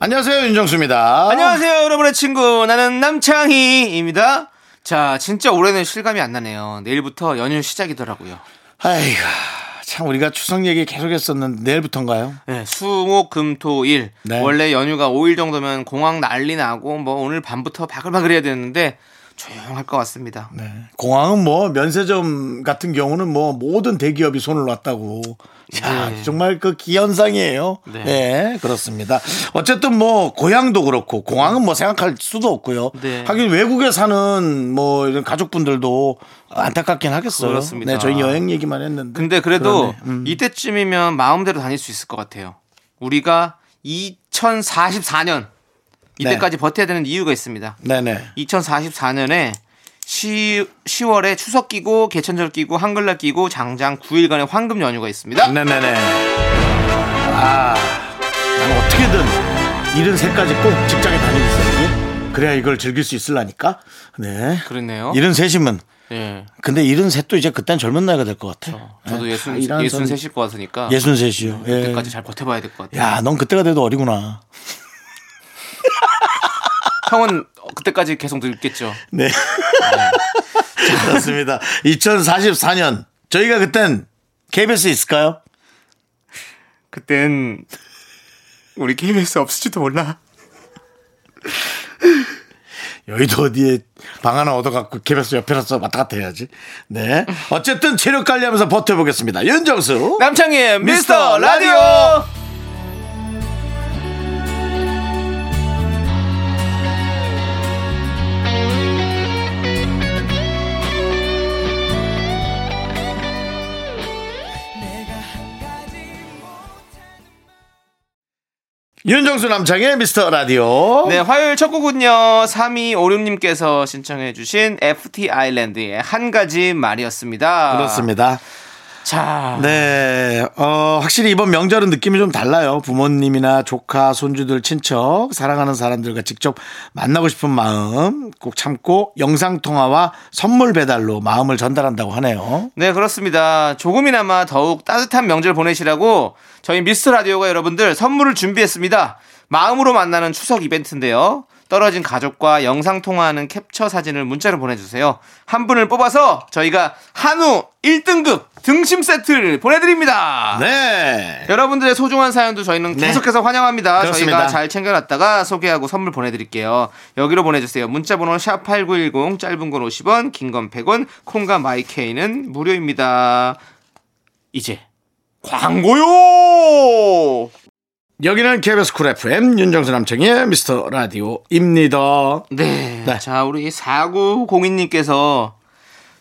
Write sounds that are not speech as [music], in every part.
안녕하세요 윤정수입니다. 안녕하세요, 여러분의 친구. 나는 남창희입니다. 자, 진짜 올해는 실감이 안 나네요. 내일부터 연휴 시작이더라고요. 아이고 참 우리가 추석 얘기 계속했었는데 내일부터인가요? 네, 수, 목, 금, 토, 일. 네. 원래 연휴가 5일 정도면 공항 난리 나고, 뭐 오늘 밤부터 바글바글 해야 되는데, 조용할 것 같습니다. 네. 공항은 뭐 면세점 같은 경우는 뭐 모든 대기업이 손을 놨다고. 야, 네. 정말 그 기현상이에요. 네. 네. 그렇습니다. 어쨌든 뭐 고향도 그렇고 공항은 뭐 생각할 수도 없고요. 네. 하긴 외국에 사는 뭐 이런 가족분들도 안타깝긴 하겠어요. 그렇습니다. 네, 저희 여행 얘기만 했는데. 근데 그래도. 음. 이때쯤이면 마음대로 다닐 수 있을 것 같아요. 우리가 2044년 이때까지 버텨야 되는 이유가 있습니다. 네네. 2044년에 10, 10월에 추석 끼고 개천절 끼고 한글날 끼고 장장 9일간의 황금 연휴가 있습니다. 네네네. 아, 난 어떻게든 이른 새까지 꼭 직장에 다니고 있어야지. 그래야 이걸 즐길 수 있을라니까. 네. 그렇네요. 이른 셋이면. 예. 근데 이른 셋도 이제 그땐 젊은 나이가 될 것 같아. 저도 네, 예순 다 일하는 예순 셋일 것 같으니까 예순 셋이요. 예. 그때까지 잘 버텨봐야 될 것 같아 요. 야, 넌 그때가 돼도 어리구나. 형은 그때까지 계속 늙겠죠. 네. 그렇습니다. 2044년. 저희가 그땐 KBS 있을까요? 그땐 우리 KBS 없을지도 몰라. 여의도 어디에 방 하나 얻어갖고 KBS 옆에서 왔다 갔다 해야지. 네. 어쨌든 체력 관리하면서 버텨보겠습니다. 윤정수. 남창희의 미스터 라디오! 윤정수 남창의 미스터 라디오. 네, 화요일 첫 곡은요. 3256님께서 신청해 주신 FT 아일랜드의 한 가지 말이었습니다. 그렇습니다. 자, 네, 어, 확실히 이번 명절은 느낌이 좀 달라요. 부모님이나 조카, 손주들, 친척, 사랑하는 사람들과 직접 만나고 싶은 마음 꼭 참고 영상통화와 선물 배달로 마음을 전달한다고 하네요. 네, 그렇습니다. 조금이나마 더욱 따뜻한 명절 보내시라고 저희 미스터 라디오가 여러분들 선물을 준비했습니다. 마음으로 만나는 추석 이벤트인데요. 떨어진 가족과 영상 통화하는 캡처 사진을 문자로 보내주세요. 한 분을 뽑아서 저희가 한우 1등급 등심 세트를 보내드립니다. 네. 여러분들의 소중한 사연도 저희는 네. 계속해서 환영합니다. 그렇습니다. 저희가 잘 챙겨놨다가 소개하고 선물 보내드릴게요. 여기로 보내주세요. 문자번호 샵8910 짧은 건 50원 긴 건 100원 콩과 마이케이는 무료입니다. 이제 광고요! 여기는 KBS 쿨 FM 윤정수 남창희의 미스터 라디오입니다. 네. 네. 자, 우리 4902님께서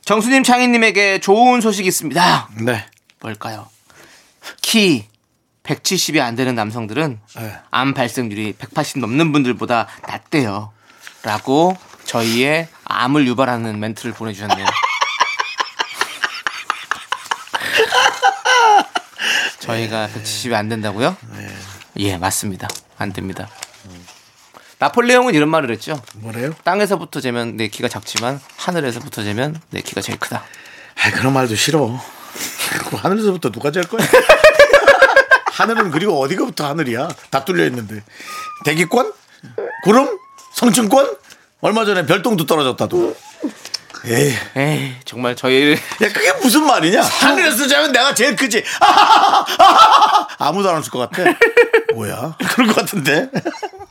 정수님, 창희님에게 좋은 소식이 있습니다. 네. 뭘까요? 키 170이 안 되는 남성들은 네. 암 발생률이 180 넘는 분들보다 낮대요. 라고 저희의 암을 유발하는 멘트를 보내주셨네요. 저희가 170이 안 된다고요? 예, 맞습니다. 안 됩니다. 나폴레옹은 이런 말을 했죠. 뭐래요? 땅에서부터 재면 내 키가 작지만 하늘에서부터 재면 내 키가 제일 크다. 아, 그런 말도 싫어. 그 하늘에서부터 누가 잘 거야? [laughs] 하늘은 그리고 어디가부터 하늘이야? 다 뚫려 있는데. 대기권? 구름? 성층권? 얼마 전에 별똥도 떨어졌다도. 에이, 에이, 정말 저희를 야 그게 무슨 말이냐? 하늘에서 자면 내가 제일 크지. 아무도 안 웃을 것 같아. 뭐야? 그럴 것 같은데.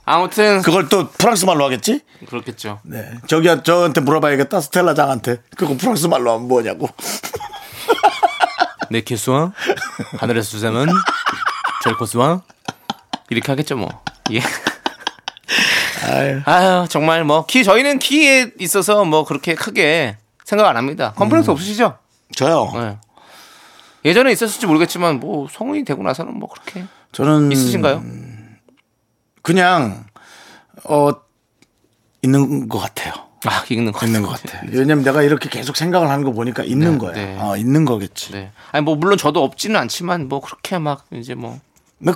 아무튼 그걸 또 프랑스 말로 하겠지? 그렇겠죠. 네. 저기 저한테 물어봐야겠다. 스텔라 장한테. 그거 프랑스 말로 하면 뭐냐고. 내 키수와 하늘에서 주자면 제일 코스와 이렇게 하겠죠 뭐. 예. 아유. 아유 정말 뭐 키 저희는 키에 있어서 뭐 그렇게 크게 생각 안 합니다. 컴플렉스 없으시죠? 저요. 네. 예전에 있었을지 모르겠지만 뭐 성인이 되고 나서는 뭐 그렇게 저는 있으신가요? 그냥 어, 있는 것 같아요. 아, 읽는 거 있는 것 같아요. 왜냐면 내가 이렇게 계속 생각을 하는 거 보니까 있는 네, 거야. 네. 어, 있는 거겠지. 네. 아니 뭐 물론 저도 없지는 않지만 뭐 그렇게 막 이제 뭐뭐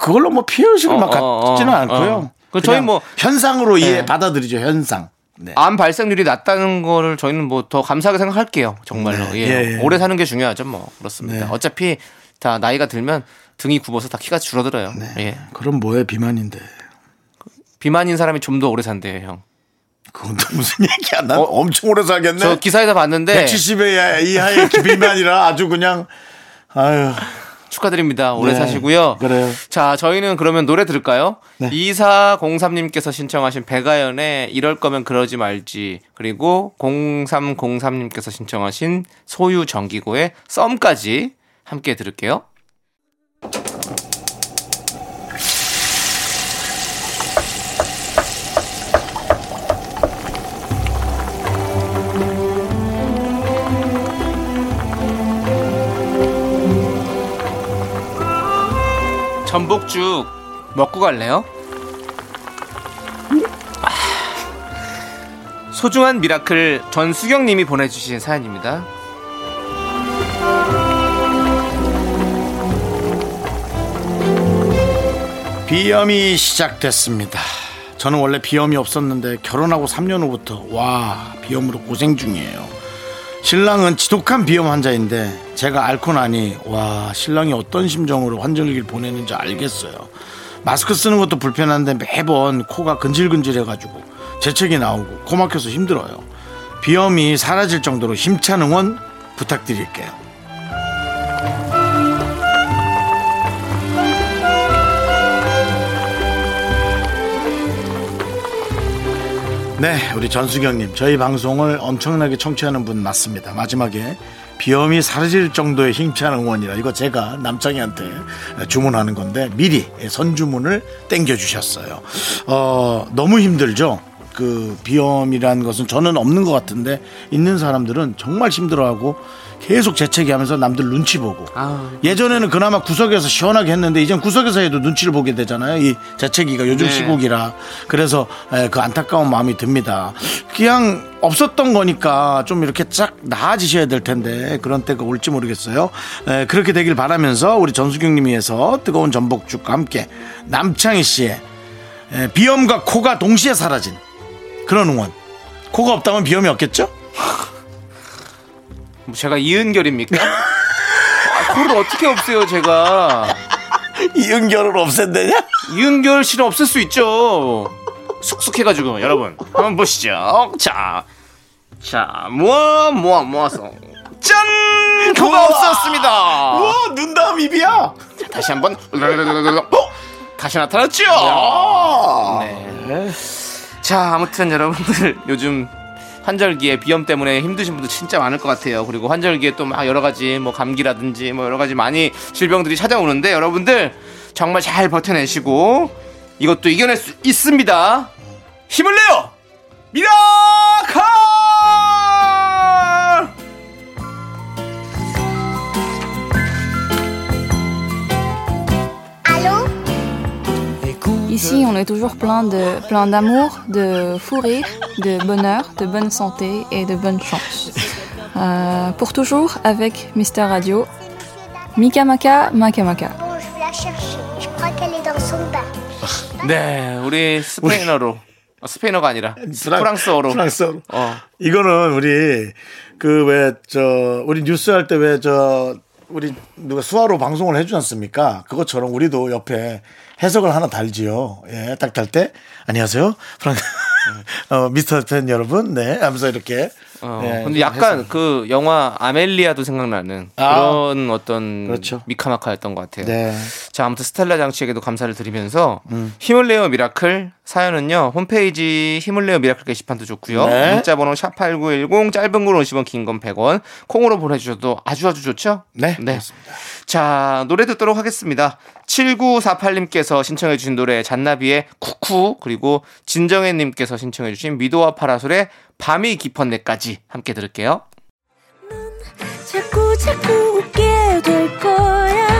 그걸로 뭐 피해의식을 어, 막 어, 어, 갖지는 어. 않고요. 그 저희 뭐- 현상으로 이해 네. 받아들이죠. 현상. 네. 암 발생률이 낮다는 거를 저희는 뭐 더 감사하게 생각할게요. 정말로. 네. 예. 예, 예. 오래 사는 게 중요하죠. 뭐 그렇습니다. 네. 어차피 다 나이가 들면 등이 굽어서 다 키가 줄어들어요. 네. 예. 그럼 뭐해 비만인데. 비만인 사람이 좀 더 오래 산대요, 형. 그건 또 무슨 얘기야. 난 어? 엄청 오래 살겠네. 저 기사에서 봤는데 170에 이하의 비만이라 아주 그냥 아유. 축하드립니다. 오래 네. 사시고요. 그래요. 자, 저희는 그러면 노래 들을까요? 네. 2403님께서 신청하신 백아연의 이럴 거면 그러지 말지 그리고 0303님께서 신청하신 소유 정기고의 썸까지 함께 들을게요. 전복죽 먹고 갈래요? 아, 소중한 미라클 전수경 님이 보내주신 사연입니다. 비염이 시작됐습니다. 저는 원래 비염이 없었는데 결혼하고 3년 후부터 와 비염으로 고생 중이에요. 신랑은 지독한 비염 환자인데 제가 앓고 나니 와 신랑이 어떤 심정으로 환절기를 보내는지 알겠어요. 마스크 쓰는 것도 불편한데 매번 코가 근질근질해가지고 재채기 나오고 코 막혀서 힘들어요. 비염이 사라질 정도로 힘찬 응원 부탁드릴게요. 네, 우리 전수경님, 저희 방송을 엄청나게 청취하는 분 맞습니다. 마지막에 비염이 사라질 정도의 힘찬 응원이라 이거 제가 남창희한테 주문하는 건데 미리 선주문을 땡겨주셨어요. 어, 너무 힘들죠? 그 비염이라는 것은 저는 없는 것 같은데 있는 사람들은 정말 힘들어하고 계속 재채기 하면서 남들 눈치 보고 아. 예전에는 그나마 구석에서 시원하게 했는데 이젠 구석에서 해도 눈치를 보게 되잖아요. 이 재채기가 요즘 네. 시국이라 그래서 에, 그 안타까운 마음이 듭니다. 그냥 없었던 거니까 좀 이렇게 쫙 나아지셔야 될 텐데 그런 때가 올지 모르겠어요. 에, 그렇게 되길 바라면서 우리 전수경님이 해서 뜨거운 전복죽과 함께 남창희 씨의 에, 비염과 코가 동시에 사라진 그런 응원. 코가 없다면 비염이 없겠죠? 뭐 제가 이은결입니까? 아, 코를 어떻게 없애요, 제가? 이은결을 없앤다냐? 이은결 씨는 없앨 수 있죠. 쑥쑥해가지고 여러분 한번 보시죠. 자, 자 모아 모아 모아서 짠 코가. 없었습니다. 우와, 눈 다음 입이야. 다시 한번 어? 다시 나타났죠. 네. 자 아무튼 여러분들 [laughs] 요즘 환절기에 비염 때문에 힘드신 분들 진짜 많을 것 같아요. 그리고 환절기에 또 막 여러 가지 뭐 감기라든지 뭐 여러 가지 많이 질병들이 찾아오는데 여러분들 정말 잘 버텨내시고 이것도 이겨낼 수 있습니다. 힘을 내요! 미라클! Ici, on est toujours plein de plein d'amour, de fou rire, de bonheur, de bonne santé et de bonne chance. Euh, pour toujours avec Mister Radio. Mika Maka, Maka Maka. Bon, je vais la chercher. Je crois qu'elle est dans son bain. [laughs] 네, 우리 스페인어로 어, 스페인어가 아니라 프랑- 프랑스어로 프랑스어로. 어. 이거는 우리 그 왜 저 우리 뉴스 할 때 왜 저 우리 누가 수화로 방송을 해주지 않습니까? 그것처럼 우리도 옆에 해석을 하나 달지요. 예, 딱 달 때 안녕하세요, 프랑 [laughs] 어, 미스터 팬 여러분, 네, 하면서 이렇게. 어, 예, 근데 약간 해석. 그 영화 아멜리아도 생각나는 아. 그런 어떤 그렇죠. 미카마카였던 것 같아요. 네. 자, 아무튼 스텔라 장 씨에게도 감사를 드리면서 음. 힘을 내요 미라클 사연은요. 홈페이지 힘을 내요 미라클 게시판도 좋고요. 네. 문자 번호 샵 8910 짧은 건 50원 긴 건 100원 콩으로 보내 주셔도 아주 아주 좋죠? 네, 네. 그렇습니다. 자, 노래 듣도록 하겠습니다. 7948님께서 신청해 주신 노래 잔나비의 Cuckoo 그리고 진정혜 님께서 신청해 주신 미도와 파라솔의 밤이 깊었네까지 함께 들을게요. 자꾸 자꾸 웃게 될 거야.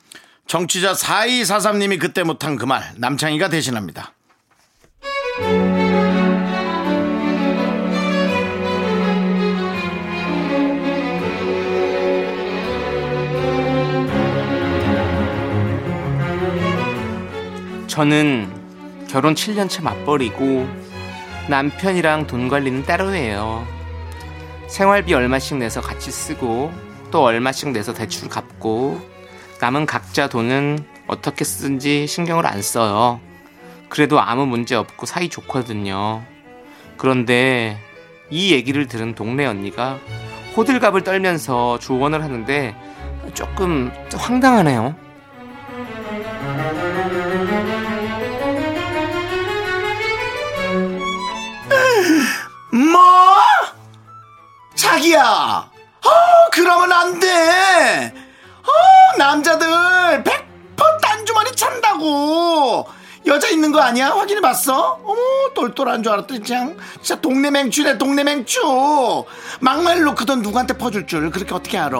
정취자 4243님이 그때 못한 그 말 남창희가 대신합니다. 저는 결혼 7년차 맞벌이고 남편이랑 돈 관리는 따로 해요. 생활비 얼마씩 내서 같이 쓰고 또 얼마씩 내서 대출 갚고 남은 각자 돈은 어떻게 쓰는지 신경을 안 써요. 그래도 아무 문제 없고 사이 좋거든요. 그런데 이 얘기를 들은 동네 언니가 호들갑을 떨면서 조언을 하는데 조금 황당하네요. 뭐? 자기야. 어, 그러면 안 돼. 어, 남자들 100% 딴주머니 찬다고. 여자 있는 거 아니야? 확인해 봤어? 어머, 똘똘한 줄 알았더니 그냥 진짜 동네 맹추네, 동네 맹추. 막말 놓고 돈 누구한테 퍼줄 줄 그렇게 어떻게 알아?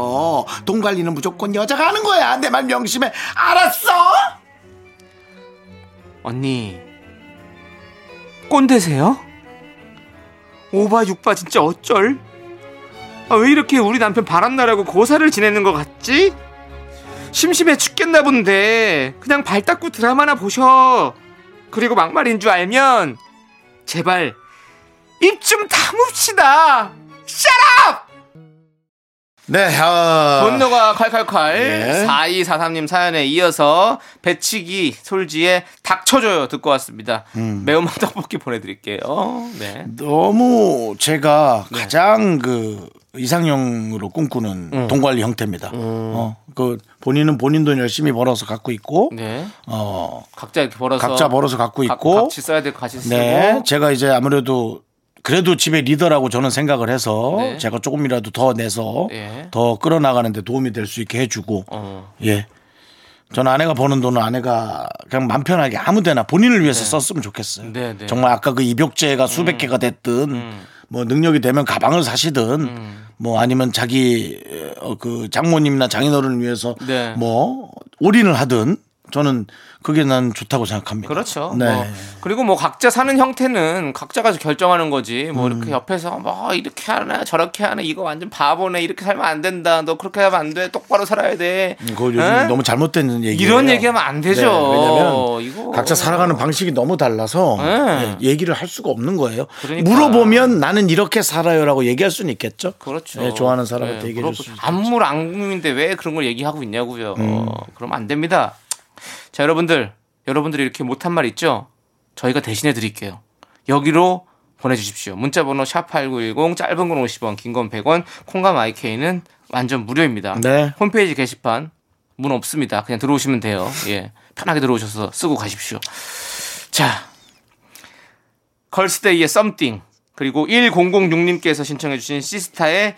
돈 관리는 무조건 여자가 하는 거야. 내 말 명심해. 알았어? 언니 꼰대세요? 오바 육바 진짜 어쩔? 아, 왜 이렇게 우리 남편 바람나라고 고사를 지내는 것 같지? 심심해 죽겠나 본데 그냥 발 닦고 드라마나 보셔 그리고 막말인 줄 알면 제발 입 좀 다뭅시다 샤랍! 네, 어. 분노가 칼칼칼 예. 4243님 사연에 이어서 배치기 솔지의 닥쳐줘요 듣고 왔습니다 음. 매운맛 떡볶이 보내드릴게요 네. 너무 제가 가장 그 이상형으로 꿈꾸는 음. 돈 관리 형태입니다. 어, 그 본인은 본인 돈 열심히 벌어서 갖고 있고, 네. 어, 각자 이렇게 벌어서 각자 벌어서 갖고 각- 있고, 같이 써야 될거 같이 쓰고 네, 제가 이제 아무래도 그래도 집에 리더라고 저는 생각을 해서 네. 제가 조금이라도 더 내서 예. 더 끌어나가는데 도움이 될 수 있게 해주고, 어. 예. 저는 아내가 버는 돈은 아내가 그냥 맘 편하게 아무데나 본인을 위해서 썼으면 좋겠어요. 네, 네. 정말 아까 그 입욕제가 수백 개가 됐든 뭐 능력이 되면 가방을 사시든 뭐 아니면 자기 어, 그 장모님이나 장인어른을 위해서 네. 뭐 올인을 하든 저는 그게 난 좋다고 생각합니다. 그렇죠. 네. 뭐, 그리고 뭐 각자 사는 형태는 각자가 결정하는 거지. 뭐 음. 이렇게 옆에서 뭐 이렇게 하네, 저렇게 하네, 이거 완전 바보네, 이렇게 살면 안 된다. 너 그렇게 하면 안 돼. 똑바로 살아야 돼. 그거 요즘 에? 너무 잘못된 얘기예요. 이런 얘기하면 안 되죠. 네, 왜냐면 각자 살아가는 방식이 너무 달라서 네. 예, 얘기를 할 수가 없는 거예요. 그러니까. 물어보면 나는 이렇게 살아요라고 얘기할 수는 있겠죠. 그렇죠. 예, 좋아하는 사람한테 네, 얘기해 줄 수 있죠. 안물 안궁인데 왜 그런 걸 얘기하고 있냐고요. 음. 그러면 안 됩니다. 자, 여러분들, 여러분들이 이렇게 못한 말 있죠? 저희가 대신해 드릴게요. 여기로 보내주십시오. 문자번호 샵8910, 짧은 건 50원, 긴 건 100원, 콩감 IK는 완전 무료입니다. 네. 홈페이지 게시판 문 없습니다. 그냥 들어오시면 돼요. 예. 편하게 들어오셔서 쓰고 가십시오. 자. 걸스데이의 썸띵 그리고 1006님께서 신청해 주신 시스타의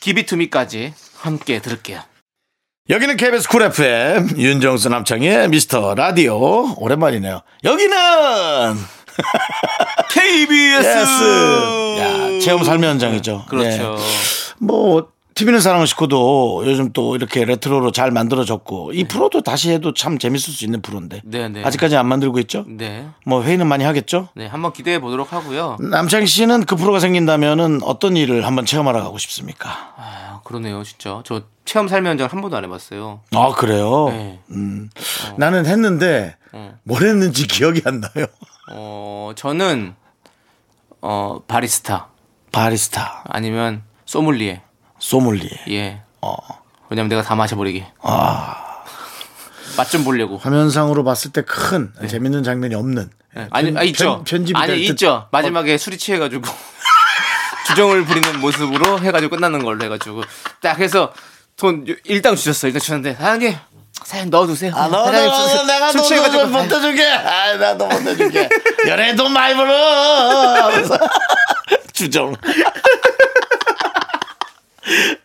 기비투미까지 함께 들을게요. 여기는 KBS 쿨 FM 윤정수 남창희의 미스터 라디오 오랜만이네요. 여기는 [laughs] KBS 예스. 야, 체험 삶의 현장이죠. 그렇죠. 네. 뭐 TV는 사랑을 싣고도 요즘 또 이렇게 레트로로 잘 만들어졌고 이 프로도 다시 해도 참 재밌을 수 있는 프로인데 네, 네. 아직까지 안 만들고 있죠. 네. 뭐 회의는 많이 하겠죠. 네, 한번 기대해 보도록 하고요. 남창희 씨는 그 프로가 생긴다면은 어떤 일을 한번 체험하러 가고 싶습니까? 아, 그러네요, 진짜. 저 체험 현장 한 번도 안 해봤어요. 아 그래요. 네. 음. 나는 했는데 어. 뭘 했는지 기억이 안 나요. 어, 저는 어 바리스타 바리스타, 아니면 소믈리에. 소믈리에. 예. 어. 왜냐면 내가 다 마셔버리게. 맛좀 보려고. 화면상으로 봤을 때큰 재밌는 장면이 없는. 네. 아니, 편- 아, 있죠. 편- 편집이 아니. 있죠. 마지막에 술이 취해가지고. [laughs] 주정을 부리는 모습으로 해가지고 끝나는 걸로 해가지고. 딱 해서 돈 일당 주셨어요. 일단 주셨는데, 사장님, 사연 넣어두세요. 아, 너, 술- 내가 술 너, 취해가지고. 너, 못 해줄게. 아, 나도 못 해줄게. 연애 돈 많이 벌어. [laughs] 주정.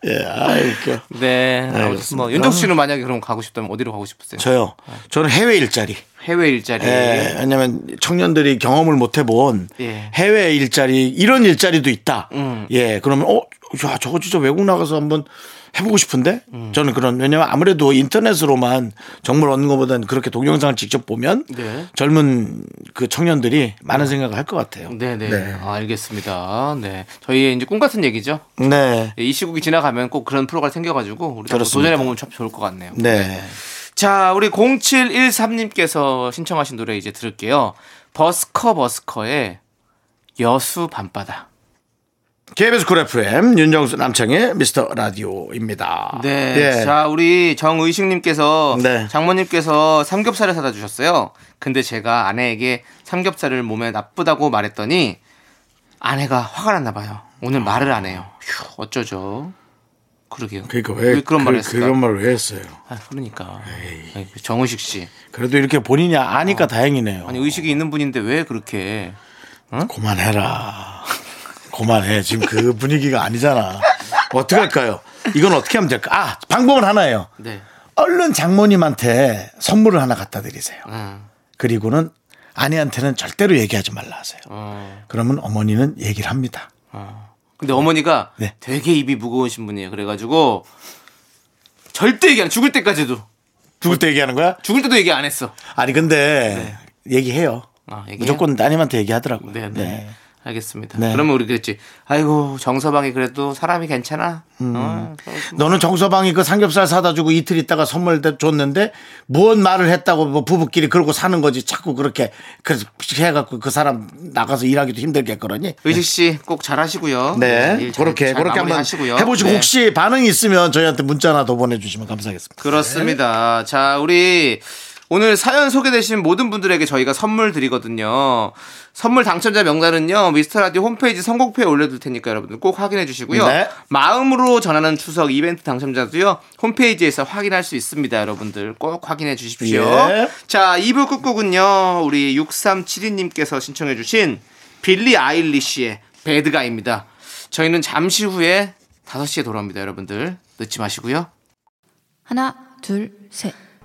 예, 아, 웃겨. 네. 아무튼. 뭐 윤정수 씨는 만약에 그럼 가고 싶다면 어디로 가고 싶으세요? 저요. 저는 해외 일자리. 해외 일자리. 예, 왜냐면 청년들이 경험을 못 해본 예. 해외 일자리 이런 일자리도 있다. 음. 예, 그러면 어, 야 저거 진짜 외국 나가서 한번 해보고 싶은데 음. 저는 그런 왜냐면 아무래도 인터넷으로만 정보를 얻는 것보다는 그렇게 동영상을 직접 보면 네. 젊은 그 청년들이 많은 생각을 할 것 같아요. 네네. 네. 아, 알겠습니다. 네. 저희의 이제 꿈 같은 얘기죠. 네. 이 시국이 지나가면 꼭 그런 프로가 생겨가지고 우리 그렇습니다. 도전해 보면 참 좋을 것 같네요. 네. 자, 우리 0713님께서 신청하신 노래 이제 들을게요. 버스커 버스커의 여수 밤바다. KBS 쿨 FM 윤정수 남창희의 미스터 라디오입니다. 네. 예. 자, 우리 정의식님께서 네. 장모님께서 삼겹살을 사다 주셨어요. 근데 제가 아내에게 삼겹살을 몸에 나쁘다고 말했더니 아내가 화가 났나 봐요. 오늘 말을 안 해요. 휴, 어쩌죠? 그러게요. 그러니까 왜, 그런 말을 그, 했을까? 그런 말을 왜 했어요? 아, 그러니까. 아이, 정의식 씨. 그래도 이렇게 본인이 아니까 다행이네요. 아니 의식이 있는 분인데 왜 그렇게 그만해라. 그만해. 지금 그 [laughs] 분위기가 아니잖아. 어떻게 할까요? 이건 어떻게 하면 될까? 아, 방법은 하나예요. 네. 얼른 장모님한테 선물을 하나 갖다 드리세요. 음, 그리고는 아내한테는 절대로 얘기하지 말라 하세요. 어, 그러면 어머니는 얘기를 합니다. 어. 근데 어머니가 네. 되게 입이 무거우신 분이에요. 그래가지고 절대 얘기 안 죽을 때까지도 죽을 때 얘기하는 거야? 죽을 때도 얘기 안 했어. 아니, 근데 얘기해요. 아? 무조건 따님한테 얘기하더라고요. 네, 네. 알겠습니다. 네. 그러면 우리 그랬지. 아이고 정서방이 그래도 사람이 괜찮아. 음. 어, 너는 정서방이 그 삼겹살 사다 주고 이틀 있다가 선물 줬는데 무언 말을 했다고 뭐 부부끼리 그러고 사는 거지 자꾸 그렇게 그 해갖고 그 사람 나가서 일하기도 힘들겠거니. 의식 씨 꼭 잘하시고요. 네, 일 잘- 그렇게 잘 그렇게 한번 마무리하시고요. 해보시고 네. 혹시 반응이 있으면 저희한테 문자나 더 보내주시면 감사하겠습니다. 그렇습니다. 자, 우리 오늘 사연 소개되신 모든 분들에게 저희가 선물 드리거든요. 선물 당첨자 명단은요, 미스터 라디오 홈페이지 선곡표에 올려둘 테니까 여러분들 꼭 확인해 주시고요. 네. 마음으로 전하는 추석 이벤트 당첨자도요, 홈페이지에서 확인할 수 있습니다. 여러분들 꼭 확인해 주십시오. 예. 자, 2부 끝곡은요, 우리 6372님께서 신청해 주신 빌리 아일리시의 배드가입니다. 저희는 잠시 후에 5시에 돌아옵니다. 여러분들. 늦지 마시고요. 하나, 둘, 셋.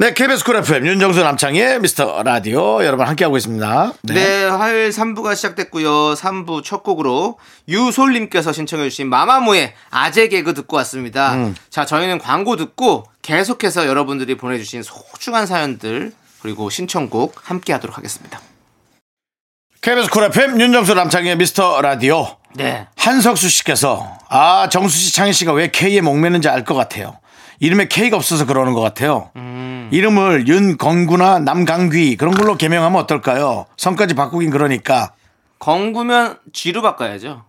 네, KBS 쿨 FM 윤정수 남창희의 미스터 라디오 여러분 함께하고 있습니다. 네. 화요일 3부가 시작됐고요. 3부 첫 곡으로 유솔님께서 신청해 주신 마마무의 아재 개그 듣고 왔습니다. 음. 자, 저희는 광고 듣고 계속해서 여러분들이 보내주신 소중한 사연들 그리고 신청곡 함께 하도록 하겠습니다. KBS 쿨 FM 윤정수 남창희의 미스터 라디오. 네. 한석수 씨께서 아 정수 씨 창희 씨가 왜 K에 목매는지 알 것 같아요. 이름에 K가 없어서 그러는 것 같아요. 이름을 윤건구나 남강귀 그런 걸로 개명하면 어떨까요? 성까지 바꾸긴 그러니까 건구면 G로 바꿔야죠.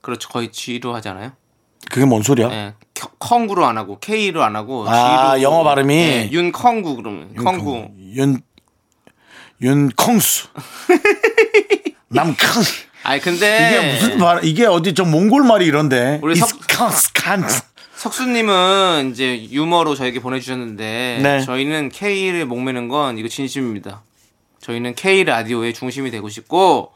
그렇죠. 거의 G로 하잖아요. 그게 뭔 소리야? 네. 켜- 컹구로 안 하고 K로 안 하고 아, G로 영어 발음이? 네, 윤컹구 그러면 컹구. 윤 윤콩수 [laughs] 남캉 아니 근데 이게 무슨 말 이게 어디 저 몽골 말이 이런데 우리 석- 이스칸스칸 석수님은 이제 유머로 저에게 보내주셨는데 네. 저희는 K를 목매는 건 이거 진심입니다. 저희는 K 라디오의 중심이 되고 싶고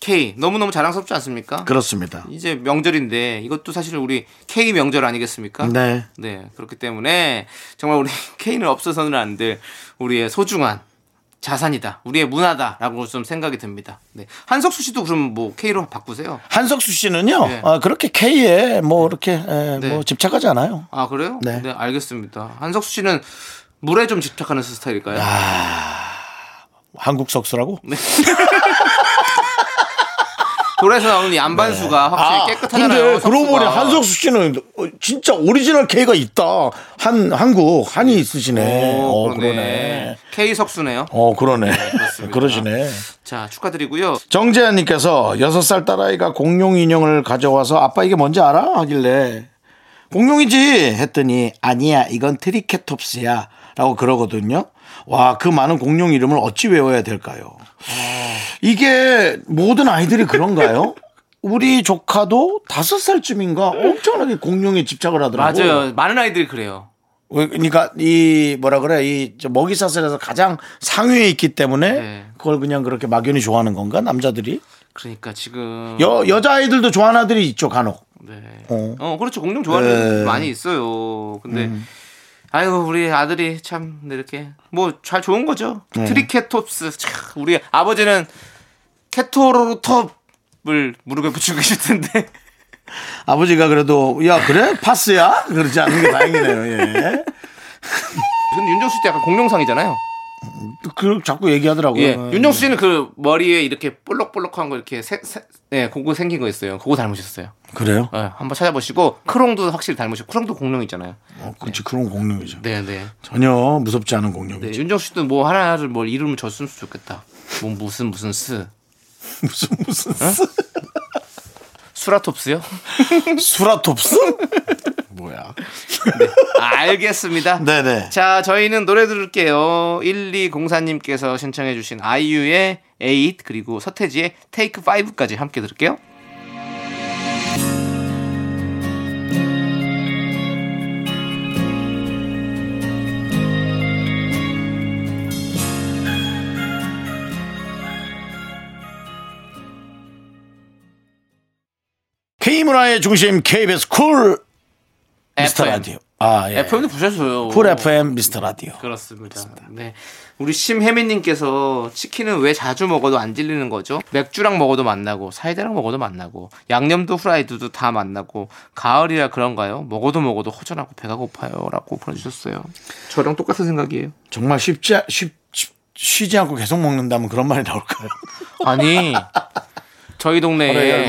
K 너무 너무 자랑스럽지 않습니까? 그렇습니다. 이제 명절인데 이것도 사실 우리 K 명절 아니겠습니까? 네. 네 그렇기 때문에 정말 우리 [laughs] K는 없어서는 안 될 우리의 소중한 자산이다. 우리의 문화다라고 좀 생각이 듭니다. 네. 한석수 씨도 그럼 뭐 K로 바꾸세요. 한석수 씨는요 네. 아, 그렇게 K에 뭐 이렇게 에, 네. 뭐 집착하지 않아요. 아 그래요? 네. 알겠습니다. 한석수 씨는 물에 좀 집착하는 스타일일까요? 한국 석수라고? 네. [laughs] 돌에서 나오는 이 안반수가 확실히 깨끗하잖아요. 아, 근데 그러고 보니. 한석수 씨는 어, 진짜 오리지널 K가 있다. 한 한국 한이 있으시네. 오, 어, 그러네. K 석수네요. 어, 그러네. 그렇습니다. 그러시네. 자 축하드리고요. 정재현 님께서 여섯 살 딸아이가 공룡 인형을 가져와서 아빠 이게 뭔지 알아? 하길래 공룡이지 했더니 아니야 이건 트리케톱스야 라고 그러거든요. 와 그 많은 공룡 이름을 어찌 외워야 될까요? 이게 모든 아이들이 그런가요? [laughs] 우리 조카도 다섯 살쯤인가 엄청나게 공룡에 집착을 하더라고. 맞아요. 많은 아이들이 그래요. 왜, 그러니까 이 뭐라 그래 이저 먹이 사슬에서 가장 상위에 있기 때문에 네. 그걸 그냥 그렇게 막연히 좋아하는 건가 남자들이? 그러니까 지금 여 여자 아이들도 좋아하는 아들이 있죠 간혹. 네. 어. 어, 그렇죠. 공룡 좋아하는 네. 많이 있어요. 근데 아유 우리 아들이 참 이렇게 뭐 잘 좋은 거죠. 트리케톱스 참, 우리 아버지는 케토로톱을 무릎에 붙이고 계실 텐데 [laughs] 아버지가 그래도 야 그래 파스야 그러지 않는 게 다행이네요. 예. 근데 윤정수 씨 약간 공룡상이잖아요. 그 자꾸 얘기하더라고요. 예. 윤정수 씨는 그 머리에 이렇게 볼록볼록한 거 이렇게 세, 세, 예, 그거 생긴 거 있어요. 그거 닮으셨어요. 그래요? 예, 한번 찾아보시고 크롱도 확실히 닮으시고 크롱도 공룡 있잖아요. 어, 그렇지 그런 공룡이죠. 네, 네. 전혀 무섭지 않은 공룡이죠. 네, 윤정수 씨도 뭐 하나를 뭘 이름을 줬으면 좋겠다. 뭐 무슨 무슨 스 [laughs] 무슨 무슨 스? 수라톱스요? [laughs] 수라톱스? 뭐야? 알겠습니다. 네네. 자, 저희는 노래 들을게요. 1204님께서 신청해주신 아이유의 8 그리고 서태지의 테이크 5까지 함께 들을게요. K 문화의 중심 KBS 쿨 미스터. 라디오. 아 예. FM도 부셔줘요. 쿨 FM 미스터 라디오. 그렇습니다. 네. 우리 심혜민님께서 치킨은 왜 자주 먹어도 안 질리는 거죠? 맥주랑 먹어도 맛나고 사이다랑 먹어도 맛나고 양념도 후라이드도 다 맛나고 가을이라 그런가요? 먹어도 먹어도 허전하고 배가 고파요라고 보내주셨어요. 저랑 똑같은 생각이에요. 정말 쉽지 쉽, 쉽- 쉬지 않고 계속 먹는다면 그런 말이 나올까요? 아니 저희 동네에.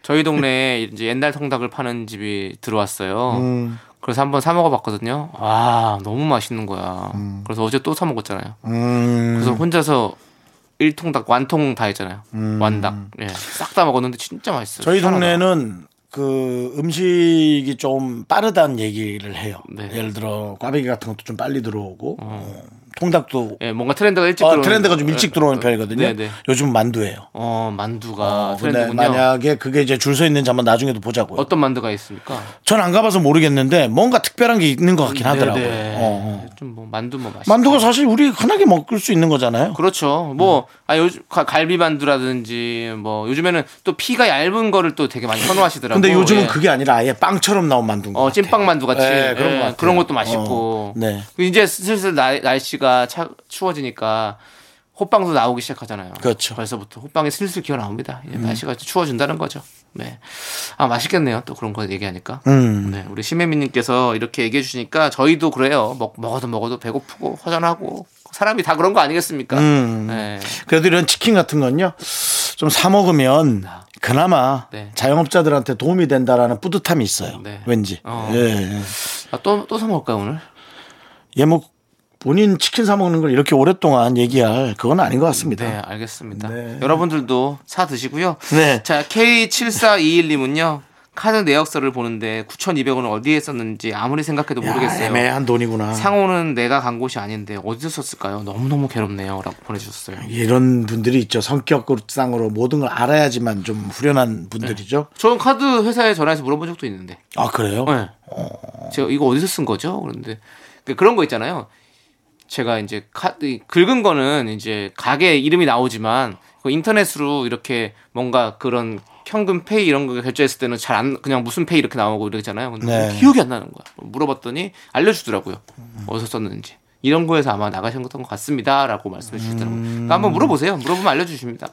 저희 동네에 [laughs] 이제 옛날 통닭을 파는 집이 들어왔어요. 음. 그래서 한번 사 먹어봤거든요. 아 너무 맛있는 거야. 그래서 어제 또 사 먹었잖아요. 음. 그래서 혼자서 1통닭 완통 다 했잖아요. 완닭. 예. 싹 다 먹었는데 진짜 맛있어요. 저희. 동네는 그 음식이 좀 빠르다는 얘기를 해요. 네. 예를 들어 꽈배기 같은 것도 좀 빨리 들어오고 어, 통닭도 예, 뭔가 트렌드가 일찍 어, 들어오는 트렌드가 좀 일찍 들어오는 어, 편이거든요. 네, 네. 요즘 만두예요. 어, 만두가 어, 근데 트렌드군요. 만약에 그게 이제 줄 서 있는지 한번 나중에도 보자고요. 어떤 만두가 있습니까? 전 안 가봐서 모르겠는데 뭔가 특별한 게 있는 것 같긴 하더라고요. 네, 어, 어. 좀뭐 만두 뭐 맛있. 만두가 사실 우리 흔하게 먹을 수 있는 거잖아요. 그렇죠. 뭐, 아, 요즘, 가- 갈비만두라든지, 뭐, 요즘에는 또 피가 얇은 거를 또 되게 많이 선호하시더라고요. 근데 요즘은 예. 그게 아니라 아예 빵처럼 나온 만두인 것 어, 같아요. 찐빵 만두 같이. 네, 그런 예. 그런 것도 맛있고. 어, 네. 이제 슬슬 날, 날씨가 차, 추워지니까 호빵도 나오기 시작하잖아요. 그렇죠. 음. 벌써부터 호빵이 슬슬 기어 나옵니다. 이제 날씨가 추워진다는 거죠. 네. 아, 맛있겠네요. 또 그런 거 얘기하니까. 음. 네. 우리 심혜민님께서 이렇게 얘기해 주시니까 저희도 그래요. 먹, 먹어도 먹어도 배고프고 허전하고 사람이 다 그런 거 아니겠습니까? 음. 네. 그래도 이런 치킨 같은 건요. 좀 사 먹으면 그나마 네. 자영업자들한테 도움이 된다라는 뿌듯함이 있어요. 네. 왠지. 어. 예, 예. 아, 또, 또 사 먹을까요, 오늘? 얘뭐 본인 치킨 사 먹는 걸 이렇게 오랫동안 얘기할 그건 아닌 것 같습니다. 네, 알겠습니다. 네. 여러분들도 사 드시고요. 네. 자, K7421님은요. 카드 내역서를 보는데 9,200원은 어디에 썼는지 아무리 생각해도 야, 모르겠어요. 애매한 돈이구나. 상호는 내가 간 곳이 아닌데 어디서 썼을까요? 너무너무 괴롭네요. 라고 보내 주셨어요. 이런 분들이 있죠. 성격상으로 모든 걸 알아야지만 좀 후련한 분들이죠. 저는 카드 회사에 전화해서 물어본 적도 있는데. 아 그래요? 네. 제가 이거 어디서 쓴 거죠? 그런데 그- 그런 거 있잖아요. 제가 이제 카드 긁은 거는 이제 가게 이름이 나오지만 그 인터넷으로 이렇게 뭔가 그런 현금 페이 이런 거 결제했을 때는 잘 안 그냥 무슨 페이 이렇게 나오고 이러잖아요. 근데 네. 기억이 안 나는 거야. 물어봤더니 알려주더라고요. 어디서 썼는지. 이런 거에서 아마 나가신 것 같습니다라고 말씀해 주시더라고요. 그러니까 한번 물어보세요. 물어보면 알려주십니다.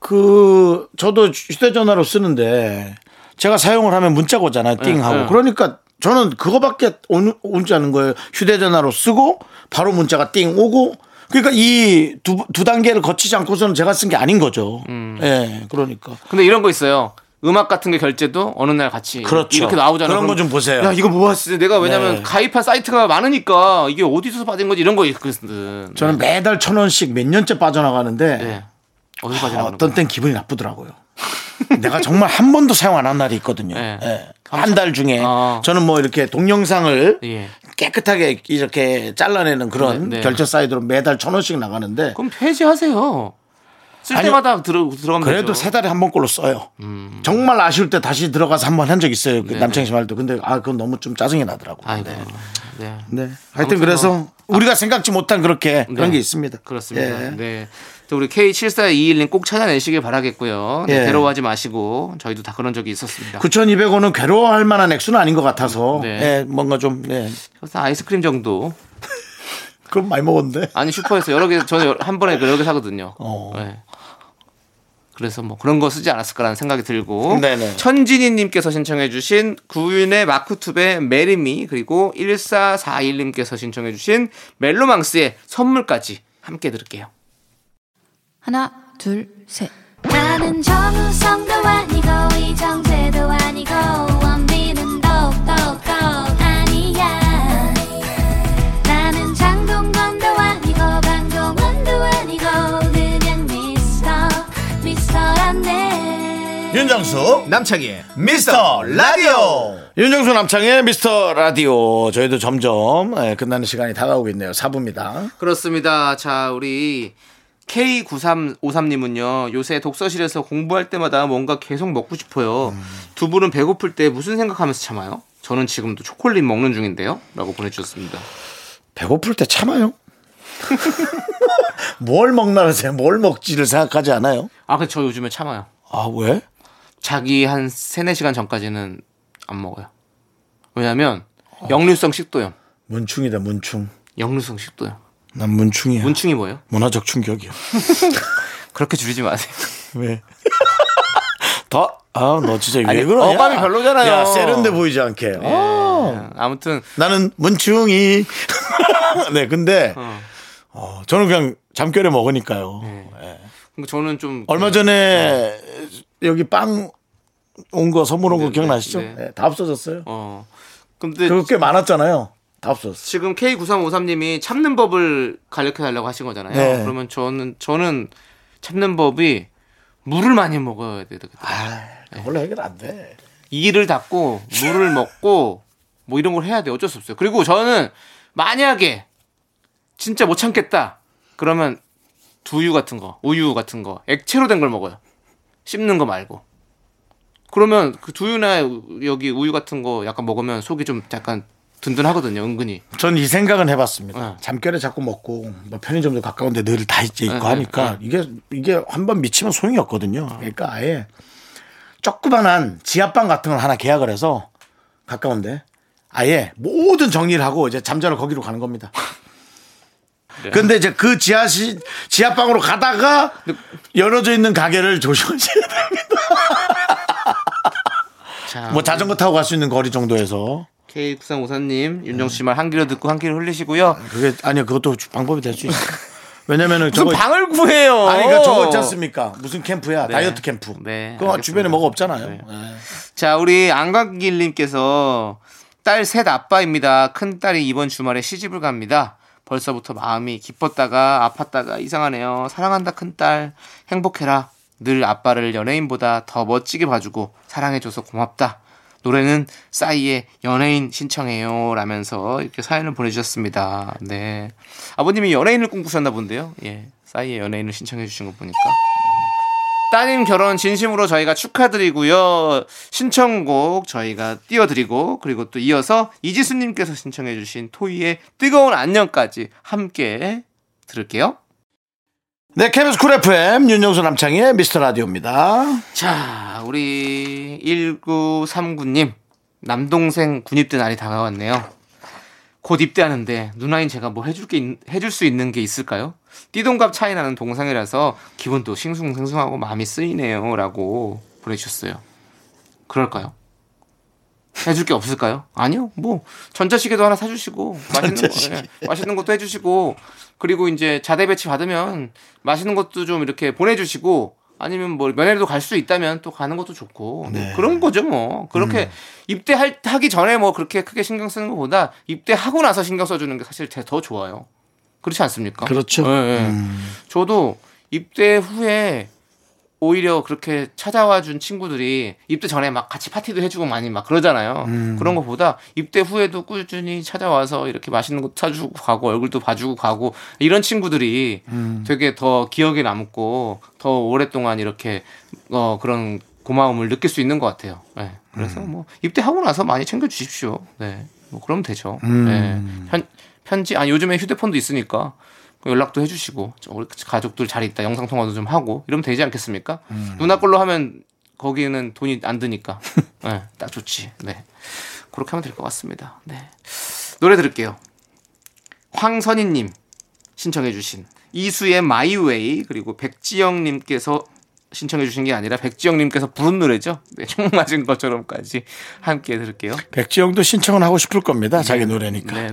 그 저도 휴대전화로 쓰는데 제가 사용을 하면 문자가 오잖아요. 띵 하고. 네. 그러니까 저는 그거밖에 오- 오지 않은 거예요. 휴대전화로 쓰고 바로 문자가 띵 오고 그러니까 이 두 두 단계를 거치지 않고서는 제가 쓴 게 아닌 거죠. 예, 그러니까. 근데 이런 거 있어요. 음악 같은 게 결제도 어느 날 같이 그렇죠. 이렇게 나오잖아요. 그런 그럼 거좀 보세요. 야 이거 뭐 하지? 내가 왜냐면 네. 가입한 사이트가 많으니까 이게 어디서 받은 거지 이런 거 있거든. 저는 매달 천 원씩 몇 년째 빠져나가는데 네. 어디서 아, 빠져나가는 어떤? 땐 기분이 나쁘더라고요. 내가 정말 한 번도 사용 안 한 날이 있거든요. 네. 한 달 중에 어. 저는 뭐 이렇게 동영상을 예. 깨끗하게 이렇게 잘라내는 그런 네, 네. 결제 사이트로 매달 천 원씩 나가는데 그럼 폐지하세요. 쓸 아니요. 때마다 들어 들어가면 그래도 되죠. 세 달에 한 번 꼴로 써요. 음. 정말 아쉬울 때 다시 들어가서 한 번 한 적 있어요. 그 네, 남창희 씨 말도. 근데 아 그건 너무 좀 짜증이 나더라고. 아이고. 네. 네. 네. 하여튼 그래서 뭐- 우리가 생각지 못한 그렇게 그런 네. 게 있습니다. 그렇습니다. 예. 네. 또 우리 K7421님 꼭 찾아내시길 바라겠고요. 네, 예. 괴로워하지 마시고 저희도 다 그런 적이 있었습니다. 9,200원은 괴로워할 만한 액수는 아닌 것 같아서 네. 예, 뭔가 좀 네. 그래서 아이스크림 정도 [laughs] 그럼 많이 먹었는데. 아니 슈퍼에서 여러 개 저는 한 번에 여러 개 사거든요. 어. 네. 그래서 뭐 그런 거 쓰지 않았을까라는 생각이 들고 네네. 천진희님께서 신청해주신 구윤회 마크툽의 Marry Me 그리고 1441님께서 신청해주신 멜로망스의 선물까지 함께 들을게요. 하나, 둘, 셋. 나는 정우성도 아니고 이정재도 아니고 원빈은 더욱더 아니야. 나는 장동건도 아니고 강동원도 아니고 그냥 미스터 미스터란데. 윤정수 남창희 미스터 라디오. 윤정수 남창희 미스터 라디오. 저희도 점점 예, 끝나는 시간이 다가오고 있네요. 4부입니다. 그렇습니다. 자, 우리 K9353님은요, 요새 독서실에서 공부할 때마다 뭔가 계속 먹고 싶어요. 두 분은 배고플 때 무슨 생각하면서 참아요? 저는 지금도 초콜릿 먹는 중인데요. 라고 보내주셨습니다. 배고플 때 참아요 [laughs] 뭘 먹나 하세요 뭘 먹지를 생각하지 않아요 아, 근데 저 요즘에 참아요. 아 왜? 자기 한 3, 4시간 전까지는 안 먹어요. 왜냐면, 역류성 식도염. 문충이다 문충 역류성 식도염. 난 문충이야 문충이 뭐예요? 문화적 충격이야 [laughs] 그렇게 줄이지 마세요. [laughs] 왜? 더? 아, 너 진짜 왜 아니, 그러냐? 어감이 별로잖아요. 야, 세련돼 보이지 않게. 어. 네, 아무튼, 나는 문충이. [laughs] 네, 근데, 어. 어, 저는 그냥 잠결에 먹으니까요. 그러니까 저는 좀. 얼마 전에 여기 빵 온 거 선물 온거 네, 기억나시죠? 네. 네, 다 없어졌어요. 어. 근데 꽤 많았잖아요. 다 없어졌어. 지금 K9353님이 참는 법을 가르쳐 달라고 하신 거잖아요. 네. 그러면 저는 저는 참는 법이 물을 많이 먹어야 되겠다. 아, 그걸로 해결 안 돼. 이를 닫고 물을 먹고 뭐 이런 걸 해야 돼. 어쩔 수 없어요. 그리고 저는 만약에 진짜 못 참겠다. 그러면 두유 같은 거, 우유 같은 거, 액체로 된 걸 먹어요. 씹는 거 말고. 그러면 그 두유나 여기 우유 같은 거 약간 먹으면 속이 좀 약간 든든하거든요. 은근히. 전 이 생각은 해봤습니다. 네. 잠결에 자꾸 먹고 뭐 편의점도 가까운데 늘 다 있지 있고 네, 하니까 이게 이게 한 번 미치면 소용이 없거든요. 그러니까 아예 조그만한 지하방 같은 걸 하나 계약을 해서 가까운데 아예 모든 정리를 하고 이제 잠자러 거기로 가는 겁니다. [laughs] 네. 근데 이제 그 지하시 지하방으로 가다가 열어져 있는 가게를 조심하셔야 됩니다. 자, 뭐 자전거 타고 갈 수 있는 거리 정도에서 K9354님, 윤정수 씨말 한 귀로 듣고 한 귀로 흘리시고요. 그게 아니요 그것도 방법이 될 수 있어요. [laughs] 왜냐면은 무슨 저거 방을 구해요? 아니 그러니까 저거 있지 않습니까? 무슨 캠프야? 네. 다이어트 캠프. 네, 그거 알겠습니다. 주변에 뭐가 없잖아요. 네. 네. 자, 우리 안광길님께서 딸 셋 아빠입니다. 큰 딸이 이번 주말에 시집을 갑니다. 벌써부터 마음이 기뻤다가 아팠다가 이상하네요. 사랑한다 큰 딸. 행복해라. 늘 아빠를 연예인보다 더 멋지게 봐주고 사랑해줘서 고맙다. 노래는 싸이의 연예인 신청해요. 라면서 이렇게 사연을 보내주셨습니다. 네. 아버님이 연예인을 꿈꾸셨나 본데요. 예. 싸이의 연예인을 신청해 주신 거 보니까. 따님 결혼 진심으로 저희가 축하드리고요. 신청곡 저희가 띄워드리고 그리고 또 이어서 이지수님께서 신청해 주신 토이의 뜨거운 안녕까지 함께 들을게요. 네, KBS 쿨 FM 윤정수 남창의 미스터 라디오입니다. 자, 우리 1939님 남동생 군입대 날이 다가왔네요. 곧 입대하는데 누나인 제가 뭐 해줄 게 있- 해줄 수 있는 게 있을까요? 띠동갑 차이 나는 동상이라서 기분도 싱숭생숭하고 마음이 쓰이네요 라고 보내주셨어요. 그럴까요? 해줄 게 없을까요? 아니요. 뭐 전자시계도 하나 사주시고 맛있는 거, 예, 맛있는 것도 해주시고 그리고 이제 자대 배치 받으면 맛있는 것도 좀 이렇게 보내주시고 아니면 뭐 면회도 갈 수 있다면 또 가는 것도 좋고 네. 그런 거죠 뭐 그렇게 입대할 하기 전에 뭐 그렇게 크게 신경 쓰는 것보다 입대하고 나서 신경 써주는 게 사실 더 좋아요. 그렇지 않습니까? 그렇죠. 예, 예. 저도 입대 후에 오히려 그렇게 찾아와 준 친구들이 입대 전에 막 같이 파티도 해주고 많이 막 그러잖아요. 그런 것보다 입대 후에도 꾸준히 찾아와서 이렇게 맛있는 것도 사주고 가고 얼굴도 봐주고 가고 이런 친구들이 되게 더 기억에 남고 더 오랫동안 이렇게 어 그런 고마움을 느낄 수 있는 것 같아요. 네. 그래서 뭐 입대하고 나서 많이 챙겨 주십시오. 네. 뭐 그러면 되죠. 네. 편, 편지 아니 요즘에 휴대폰도 있으니까 연락도 해주시고 저 우리 가족들 잘 있다 영상 통화도 좀 하고 이러면 되지 않겠습니까? 누나 걸로 하면 거기는 돈이 안 드니까 [laughs] 네, 딱 좋지. 네 그렇게 하면 될 것 같습니다. 네 노래 들을게요. 황선희님 신청해주신 이수의 마이웨이 그리고 백지영님께서 신청해주신 게 아니라 백지영님께서 부른 노래죠. 네, 총 맞은 것처럼까지 함께 들을게요. 백지영도 신청은 하고 싶을 겁니다. 자기 노래니까. 네,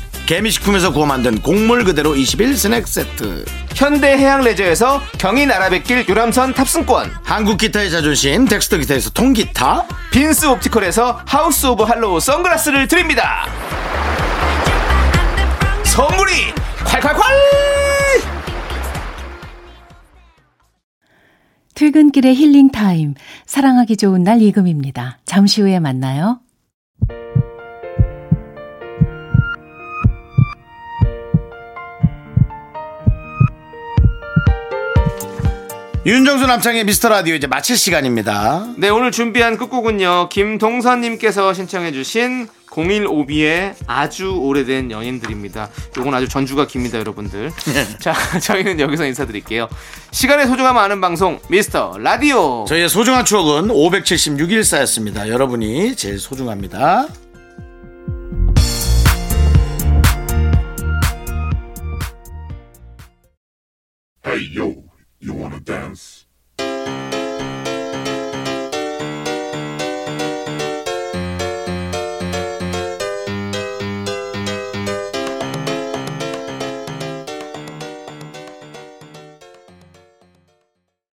개미식품에서 구워 만든 곡물 그대로 21 스낵 세트. 현대해양레저에서 경인 아라뱃길 유람선 탑승권 한국 기타의 자존심 덱스터 기타에서 통기타. 빈스 옵티컬에서 하우스 오브 할로우 선글라스를 드립니다 선물이 콸콸콸 퇴근길의 힐링 타임. 사랑하기 좋은 날 이금희입니다. 잠시 후에 만나요. 윤정수 남창의 미스터 라디오 이제 마칠 시간입니다. 네 오늘 준비한 끝곡은요 김동선님께서 신청해주신 015B의 아주 오래된 연인들입니다 요건 아주 전주가 깁니다 여러분들 [laughs] 자 저희는 여기서 인사드릴게요 시간의 소중함 아는 방송 미스터 라디오 저희의 소중한 추억은 576일 쌓였습니다. 여러분이 제일 소중합니다. Hey you wanna dance?